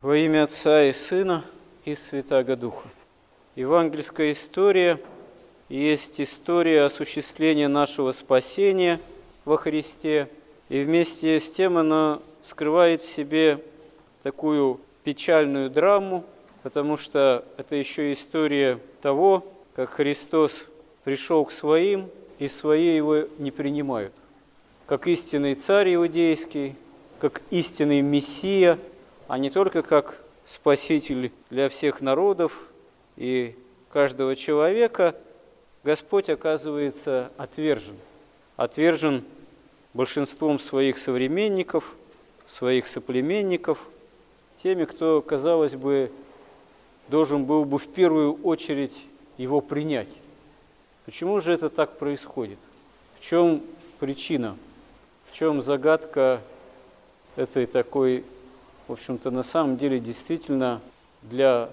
Во имя Отца и Сына и Святаго Духа. Евангельская история есть история осуществления нашего спасения во Христе, и вместе с тем она скрывает в себе такую печальную драму, потому что это еще история того, как Христос пришел к своим, и свои его не принимают. Как истинный царь иудейский, как истинный Мессия – а не только как Спаситель для всех народов и каждого человека, Господь оказывается отвержен. Отвержен большинством своих современников, своих соплеменников, теми, кто, казалось бы, должен был бы в первую очередь его принять. Почему же это так происходит? В чем причина? В чем загадка этой такой в общем-то, на самом деле действительно для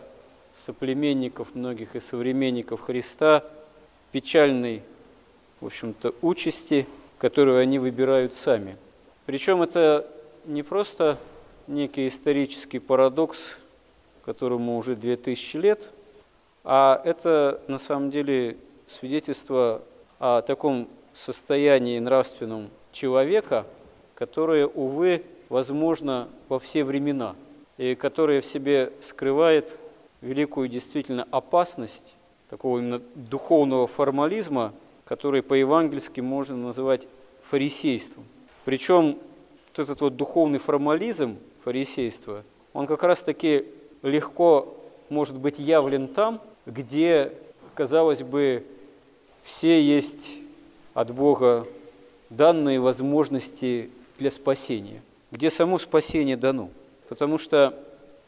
соплеменников многих и современников Христа печальной, в общем-то, участи, которую они выбирают сами. Причем это не просто некий исторический парадокс, которому уже 2000 лет, а это на самом деле свидетельство о таком состоянии нравственном человека, которое, увы, возможно во все времена, и которая в себе скрывает великую действительно опасность такого именно духовного формализма, который по-евангельски можно называть фарисейством. Причем вот этот вот духовный формализм фарисейства, он как раз-таки легко может быть явлен там, где, казалось бы, все есть от Бога данные возможности для спасения – где само спасение дано. Потому что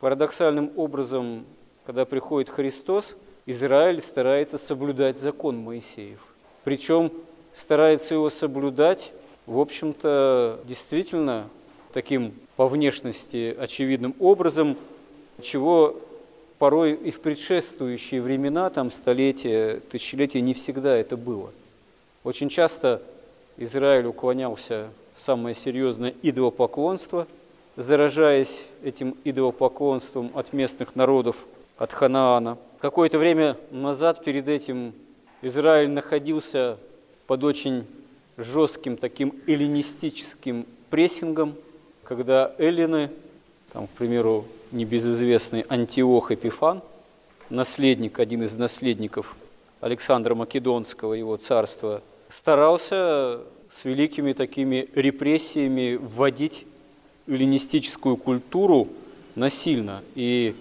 парадоксальным образом, когда приходит Христос, Израиль старается соблюдать закон Моисеев. Причем старается его соблюдать, в общем-то, действительно таким по внешности очевидным образом, чего порой и в предшествующие времена, там столетия, тысячелетия, не всегда это было. Очень часто Израиль уклонялся самое серьезное идолопоклонство, заражаясь этим идолопоклонством от местных народов, от Ханаана. Какое-то время назад перед этим Израиль находился под очень жестким таким эллинистическим прессингом, когда эллины, там, к примеру, небезызвестный Антиох Эпифан, наследник, один из наследников Александра Македонского, его царства, старался с великими такими репрессиями вводить эллинистическую культуру насильно и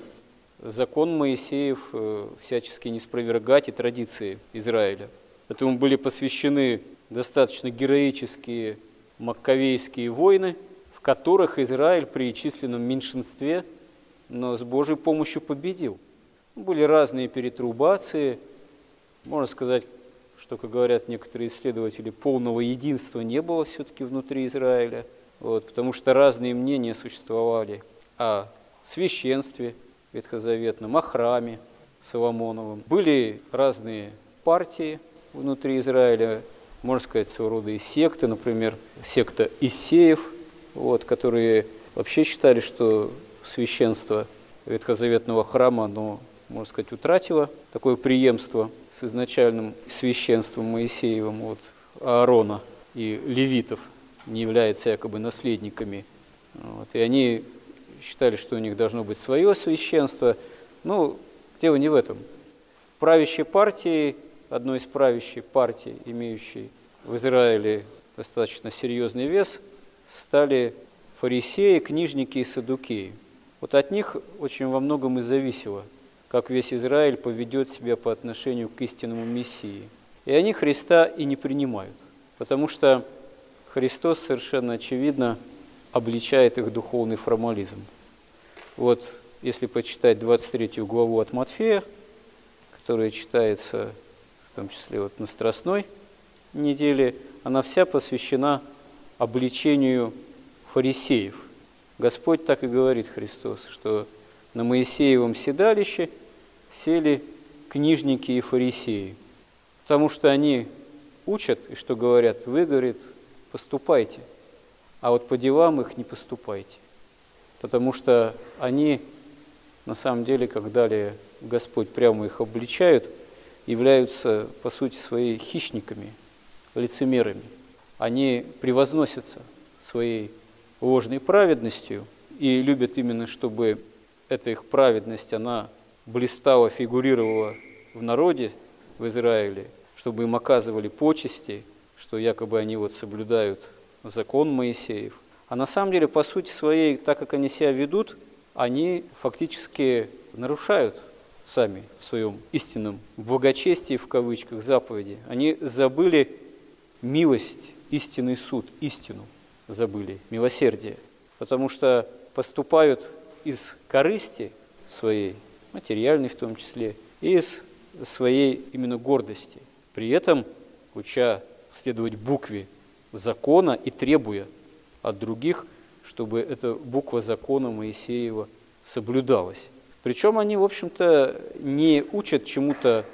закон Моисеев э, всячески не спровергать и традиции Израиля. Этому были посвящены достаточно героические маккавейские войны, в которых Израиль при численном меньшинстве, но с Божьей помощью победил. Были разные перетрубации, можно сказать, что, как говорят некоторые исследователи, полного единства не было все-таки внутри Израиля, вот, потому что разные мнения существовали о священстве ветхозаветном, о храме Соломоновом. Были разные партии внутри Израиля, можно сказать, своего рода и секты, например, секта Исеев, вот, которые вообще считали, что священство ветхозаветного храма, оно можно сказать, утратила такое преемство с изначальным священством Моисеевым вот, Аарона и левитов, не являются якобы наследниками. Вот, и они считали, что у них должно быть свое священство. Ну, дело не в этом. Правящей партии, одной из правящей партий, имеющей в Израиле достаточно серьезный вес, стали фарисеи, книжники и садукеи. Вот от них очень во многом и зависело – как весь Израиль поведет себя по отношению к истинному Мессии. И они Христа и не принимают, потому что Христос совершенно очевидно обличает их духовный формализм. Вот если почитать 23 главу от Матфея, которая читается в том числе вот на Страстной неделе, она вся посвящена обличению фарисеев. Господь так и говорит Христос, что на Моисеевом седалище сели книжники и фарисеи, потому что они учат, и что говорят, вы, говорит, поступайте, а вот по делам их не поступайте, потому что они на самом деле, как далее Господь прямо их обличает, являются, по сути своей, хищниками, лицемерами. Они превозносятся своей ложной праведностью и любят именно, чтобы эта их праведность, она блистала, фигурировала в народе, в Израиле, чтобы им оказывали почести, что якобы они вот соблюдают закон Моисеев. А на самом деле, по сути своей, так как они себя ведут, они фактически нарушают сами в своем истинном благочестии, в кавычках, заповеди. Они забыли милость, истинный суд, истину забыли, милосердие. Потому что поступают из корысти своей, материальной в том числе, и из своей именно гордости. При этом уча следовать букве закона и требуя от других, чтобы эта буква закона Моисеева соблюдалась. Причем они, в общем-то, не учат чему-то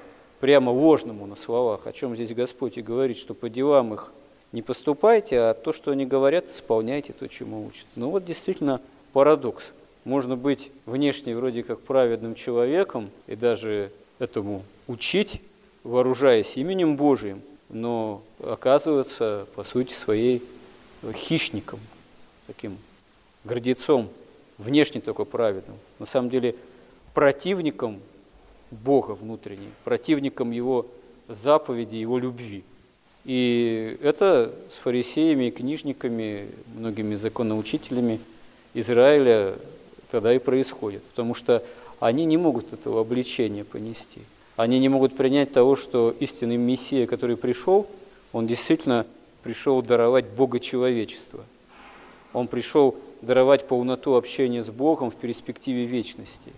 прямо ложному на словах, о чем здесь Господь и говорит, что по делам их не поступайте, а то, что они говорят, исполняйте то, чему учат. Ну вот действительно парадокс. Можно быть внешне вроде как праведным человеком и даже этому учить, вооружаясь именем Божиим, но оказываться, по сути своей, хищником, таким гордецом, внешне только праведным. На самом деле противником Бога внутренне, противником Его заповеди, Его любви. И это с фарисеями и книжниками, многими законоучителями Израиля тогда и происходит, потому что они не могут этого обличения понести. Они не могут принять того, что истинный Мессия, который пришел, он действительно пришел даровать Бога человечество. Он пришел даровать полноту общения с Богом в перспективе вечности.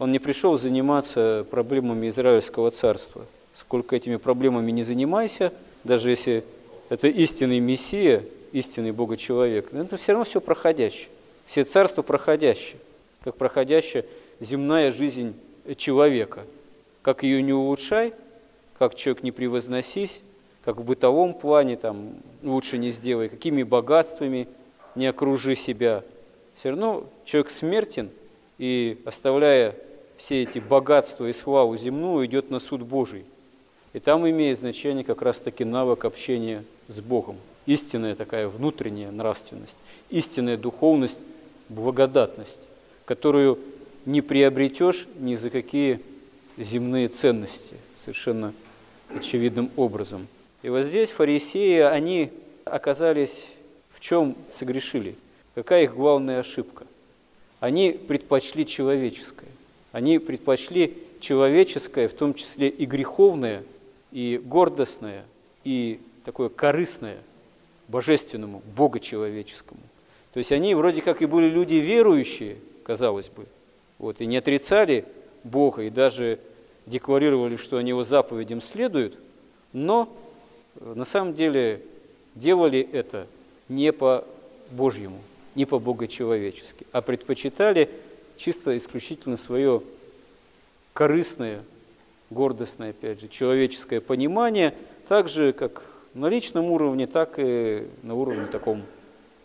Он не пришел заниматься проблемами Израильского царства. Сколько этими проблемами не занимайся, даже если это истинный Мессия, истинный Бога-человек, это все равно все проходящее. Все царства проходящие, как проходящая земная жизнь человека. Как ее не улучшай, как человек не превозносись, как в бытовом плане там лучше не сделай, какими богатствами не окружи себя. Все равно человек смертен, и оставляя все эти богатства и славу земную, идет на суд Божий. И там имеет значение как раз-таки навык общения с Богом. Истинная такая внутренняя нравственность, истинная духовность, благодатность, которую не приобретешь ни за какие земные ценности, совершенно очевидным образом. И вот здесь фарисеи, они оказались в чем согрешили? Какая их главная ошибка? Они предпочли человеческое. Они предпочли человеческое, в том числе и греховное, и гордостное, и такое корыстное божественному, богочеловеческому. То есть они вроде как и были люди верующие, казалось бы, вот, и не отрицали Бога, и даже декларировали, что они его заповедям следуют, но э, на самом деле делали это не по Божьему, не по богочеловечески, а предпочитали чисто исключительно свое корыстное, гордостное, опять же, человеческое понимание, так же, как на личном уровне, так и на уровне таком,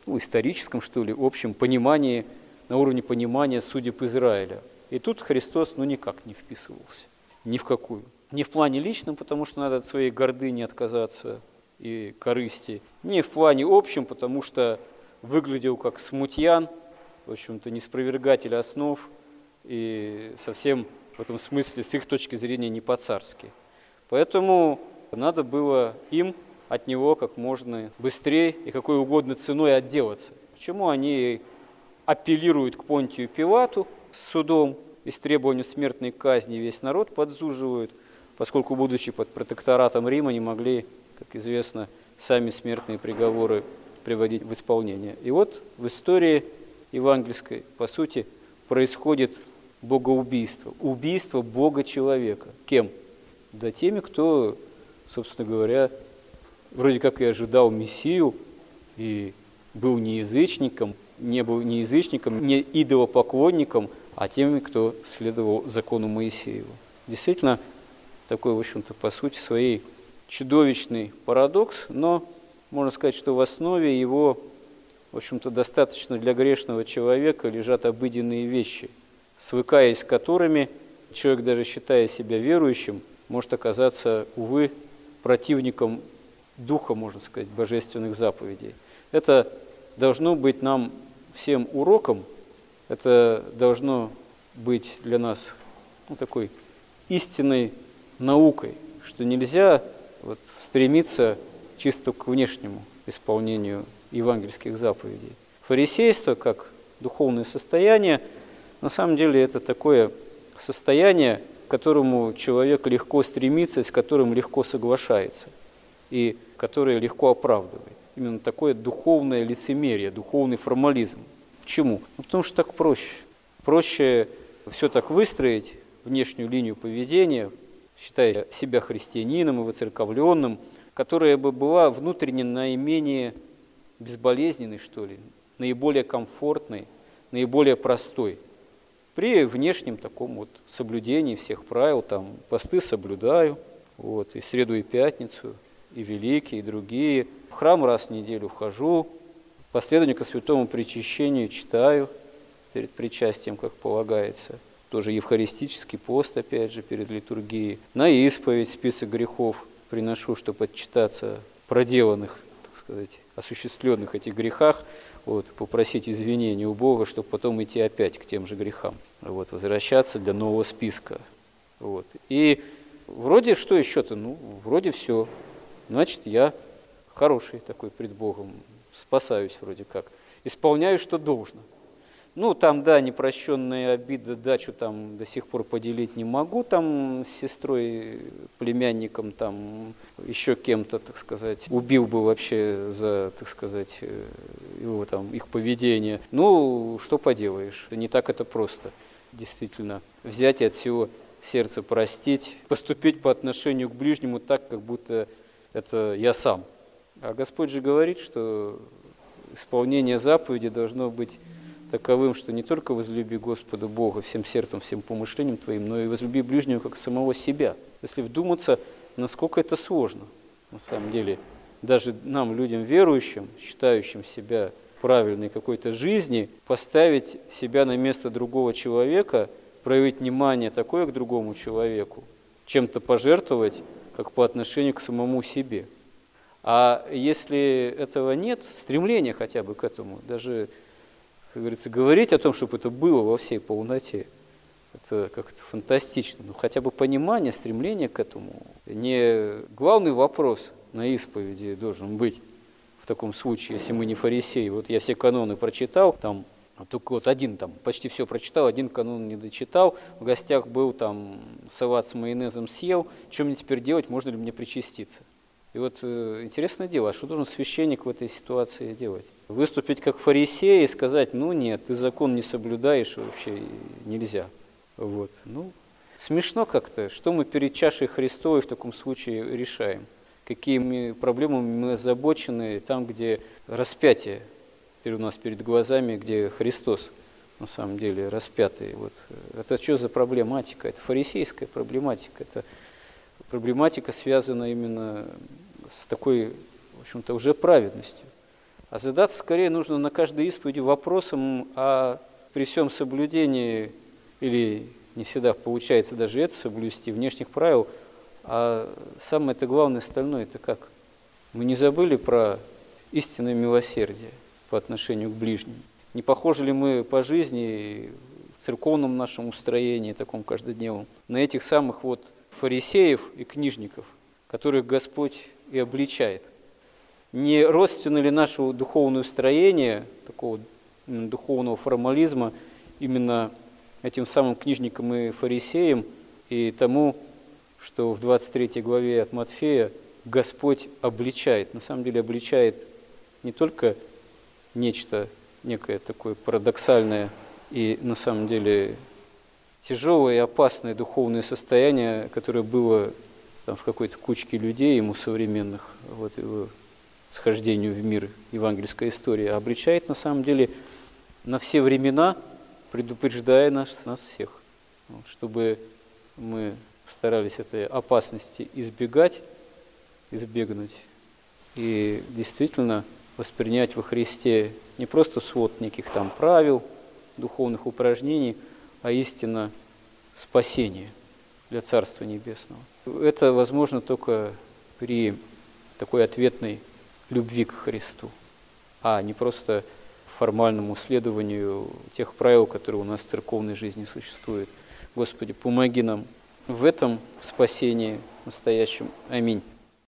ну, историческом, что ли, общем понимании, на уровне понимания судеб Израиля. И тут Христос, ну, никак не вписывался, ни в какую. Не в плане личном, потому что надо от своей гордыни отказаться, и корысти, не в плане общем, потому что выглядел как смутьян, в общем-то, неспровергатель основ, и совсем в этом смысле, с их точки зрения, не по-царски. Поэтому надо было им от него как можно быстрее и какой угодно ценой отделаться. Почему они апеллируют к Понтию Пилату с судом и с требованием смертной казни весь народ подзуживают, поскольку, будучи под протекторатом Рима, не могли как известно, сами смертные приговоры приводить в исполнение. И вот в истории евангельской, по сути, происходит богоубийство, убийство Бога-человека. Кем? Да теми, кто, собственно говоря, вроде как и ожидал Мессию, и был не язычником, не был не язычником, не идолопоклонником, а теми, кто следовал закону Моисеева. Действительно, такой, в общем-то, по сути своей чудовищный парадокс, но можно сказать, что в основе его, в общем-то, достаточно для грешного человека лежат обыденные вещи. свыкаясь с которыми человек, даже считая себя верующим, может оказаться, увы, противником духа, можно сказать, божественных заповедей. Это должно быть нам всем уроком, это должно быть для нас ну, такой истинной наукой, что нельзя вот, стремиться чисто к внешнему исполнению евангельских заповедей. Фарисейство, как духовное состояние, на самом деле это такое состояние, к которому человек легко стремится, с которым легко соглашается, и которое легко оправдывает. Именно такое духовное лицемерие, духовный формализм. Почему? Ну, потому что так проще. Проще все так выстроить, внешнюю линию поведения, считая себя христианином и воцерковленным, которая бы была внутренне наименее безболезненной, что ли, наиболее комфортной, наиболее простой. При внешнем таком вот соблюдении всех правил, там посты соблюдаю, вот, и среду, и пятницу, и великие, и другие. В храм раз в неделю вхожу, последование ко святому причащению читаю перед причастием, как полагается – тоже евхаристический пост, опять же, перед литургией. На исповедь список грехов приношу, чтобы отчитаться проделанных, так сказать, осуществленных этих грехах, вот, попросить извинения у Бога, чтобы потом идти опять к тем же грехам, вот, возвращаться для нового списка. Вот. И вроде что еще-то, ну, вроде все. Значит, я хороший такой пред Богом, спасаюсь вроде как, исполняю, что должно – ну, там, да, непрощенные обиды, дачу там до сих пор поделить не могу, там с сестрой, племянником, там еще кем-то, так сказать, убил бы вообще за, так сказать, э, его там, их поведение. Ну, что поделаешь, не так это просто, действительно. Взять и от всего сердца простить, поступить по отношению к ближнему так, как будто это я сам. А Господь же говорит, что исполнение заповеди должно быть таковым, что не только возлюби Господа Бога всем сердцем, всем помышлением твоим, но и возлюби ближнего как самого себя. Если вдуматься, насколько это сложно, на самом деле, даже нам, людям верующим, считающим себя правильной какой-то жизни, поставить себя на место другого человека, проявить внимание такое к другому человеку, чем-то пожертвовать, как по отношению к самому себе. А если этого нет, стремления хотя бы к этому, даже как говорится, говорить о том, чтобы это было во всей полноте, это как-то фантастично. Но хотя бы понимание, стремление к этому. Не главный вопрос на исповеди должен быть в таком случае, если мы не фарисеи. Вот я все каноны прочитал, там а только вот один там почти все прочитал, один канон не дочитал, в гостях был там салат с майонезом съел, что мне теперь делать, можно ли мне причаститься? И вот э, интересное дело, а что должен священник в этой ситуации делать? Выступить как фарисей и сказать, ну нет, ты закон не соблюдаешь, вообще нельзя. Вот. Ну, смешно как-то, что мы перед чашей Христовой в таком случае решаем? Какими проблемами мы озабочены там, где распятие у нас перед глазами, где Христос на самом деле распятый. Вот. Это что за проблематика? Это фарисейская проблематика. Это проблематика связана именно с такой, в общем-то, уже праведностью. А задаться скорее нужно на каждой исповеди вопросом, а при всем соблюдении, или не всегда получается даже это соблюсти, внешних правил, а самое-то главное остальное, это как? Мы не забыли про истинное милосердие по отношению к ближним? Не похожи ли мы по жизни, в церковном нашем устроении, таком каждодневном, на этих самых вот фарисеев и книжников, которых Господь и обличает. Не родственно ли наше духовное строение, такого духовного формализма, именно этим самым книжникам и фарисеям, и тому, что в 23 главе от Матфея Господь обличает, на самом деле обличает не только нечто, некое такое парадоксальное и на самом деле тяжелое и опасное духовное состояние, которое было там, в какой-то кучке людей ему современных, вот его схождению в мир евангельская история, обличает на самом деле на все времена, предупреждая нас, нас всех, вот, чтобы мы старались этой опасности избегать, избегнуть. И действительно воспринять во Христе не просто свод неких там правил, духовных упражнений, а истина спасения для Царства Небесного. Это возможно только при такой ответной любви к Христу, а не просто формальному следованию тех правил, которые у нас в церковной жизни существуют. Господи, помоги нам в этом в спасении настоящем. Аминь.